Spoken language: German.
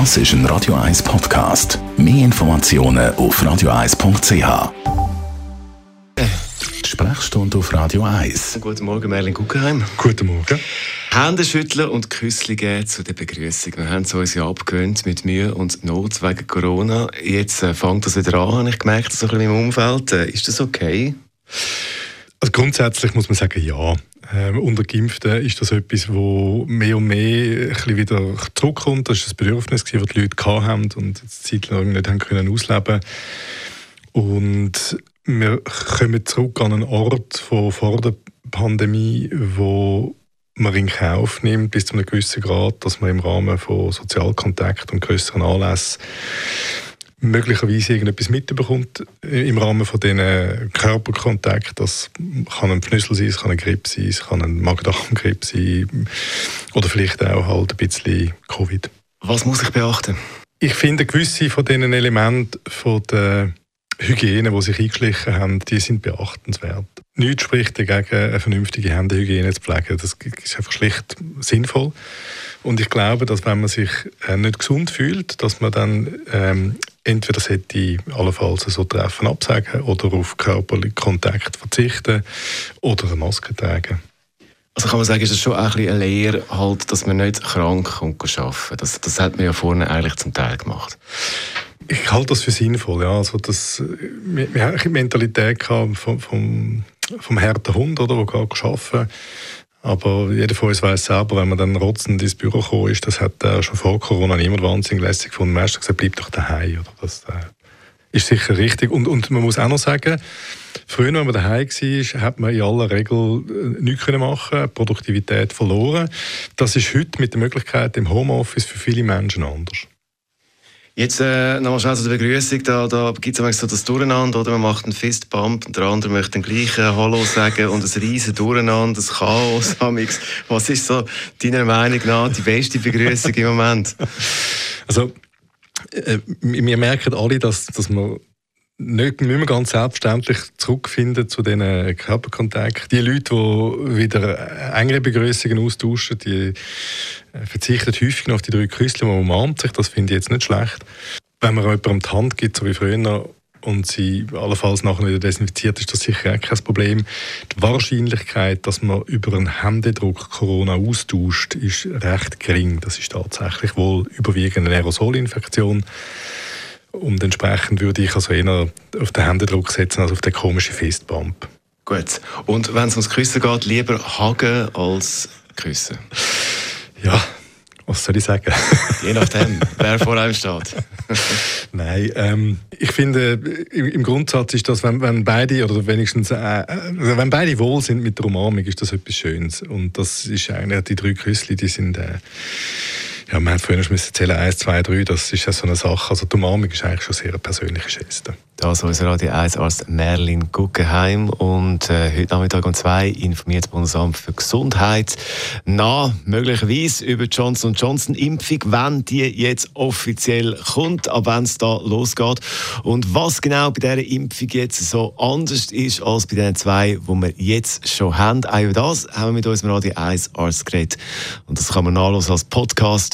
Das ist ein Radio 1 Podcast. Mehr Informationen auf radio1.ch. Die Sprechstunde auf Radio 1. Guten Morgen, Merlin Guggenheim. Guten Morgen. Hände schütteln und Küssli geben zu der Begrüßung. Wir haben es uns ja abgewöhnt mit Mühe und Not wegen Corona. Jetzt äh, fängt das wieder an, habe ich gemerkt, so ein bisschen im Umfeld. Äh, ist das okay? Also grundsätzlich muss man sagen, ja. Ähm, unter Geimpften ist das etwas, wo mehr und mehr ein wieder zurückkommt. Das war ein Bedürfnis, das die Leute haben und eine nicht haben können ausleben Und wir kommen zurück an einen Ort von vor der Pandemie, wo man in Kauf nimmt, bis zu einem gewissen Grad, dass man im Rahmen von Sozialkontakt und größeren Anlässen möglicherweise irgendetwas mitbekommt im Rahmen von diesen Körperkontakt. Das kann ein Pfnüssel sein, es kann ein Grippe sein, es kann ein Magen-Darm-Grippe sein oder vielleicht auch halt ein bisschen Covid. Was muss ich beachten? Ich finde, gewisse von diesen Elementen von der Hygiene, die sich eingeschlichen haben, die sind beachtenswert. Nichts spricht dagegen, eine vernünftige Händehygiene zu pflegen. Das ist einfach schlicht sinnvoll. Und ich glaube, dass wenn man sich äh, nicht gesund fühlt, dass man dann ähm, entweder sollte allenfalls so Treffen absagen oder auf körperlichen Kontakt verzichten oder eine Maske tragen. Also kann man sagen, ist das schon ein bisschen eine Lehre, halt, dass man nicht krank kommt arbeiten. Das, das hat man ja vorne eigentlich zum Teil gemacht. Ich halte das für sinnvoll. Ja. Also das, wir, wir haben eine Mentalität vom, vom, vom harten Hund, oder, der gerade arbeiten aber jeder von uns weiß selber, wenn man dann rotzend ins Büro gekommen ist, das hat äh, schon vor Corona niemand wahnsinnig lässig gefunden. Meistens gesagt, bleib doch daheim. Oder das äh, ist sicher richtig. Und, und man muss auch noch sagen, früher, wenn man daheim war, hat man in aller Regel äh, nichts machen Produktivität verloren. Das ist heute mit der Möglichkeit im Homeoffice für viele Menschen anders. Jetzt äh, nochmal schnell zu der Begrüßung. Da, da gibt es so das Durcheinander, oder? Man macht einen Fistbump und der andere möchte den gleichen Hallo sagen und ein riesen Durcheinander, ein Chaos. Was ist so deiner Meinung nach die beste Begrüßung im Moment? Also, äh, wir merken alle, dass, dass man nicht, nicht mehr ganz selbstverständlich zurückfinden zu diesen Körperkontakten. Die Leute, die wieder engere Begrüßungen austauschen, die äh, verzichten häufig noch auf die drei Küsschen, man umarmt sich. Das finde ich jetzt nicht schlecht. Wenn man jemandem die Hand gibt, so wie früher, und sie allenfalls nachher wieder desinfiziert, ist das sicher auch kein Problem. Die Wahrscheinlichkeit, dass man über einen Händedruck Corona austauscht, ist recht gering. Das ist tatsächlich wohl überwiegend eine Aerosolinfektion. Und entsprechend würde ich also eher auf den Händedruck setzen als auf den komischen Fistbump. Gut. Und wenn es ums Küssen geht, lieber hagen als küssen? Ja, was soll ich sagen? Je nachdem, wer vor einem steht. Nein, ähm, ich finde, im Grundsatz ist das, wenn, wenn beide oder wenigstens äh, also wenn beide wohl sind mit der Umarmung, ist das etwas Schönes. Und das ist eigentlich die drei Küssli, die sind äh, ja, man hat früher müssen zählen, 1, 2, 3, das ist ja so eine Sache. Also die Umarmung ist eigentlich schon sehr eine persönliche Geste. Das unser Radio 1 Arzt Merlin Guggenheim und äh, heute Nachmittag um zwei informiert das Bundesamt für Gesundheit nach möglicherweise über die Johnson Johnson Impfung, wenn die jetzt offiziell kommt, ab wenn es da losgeht und was genau bei dieser Impfung jetzt so anders ist als bei den zwei, die wir jetzt schon haben. Auch über das haben wir mit unserem Radio 1 Arzt geredet und das kann man nachlesen als Podcast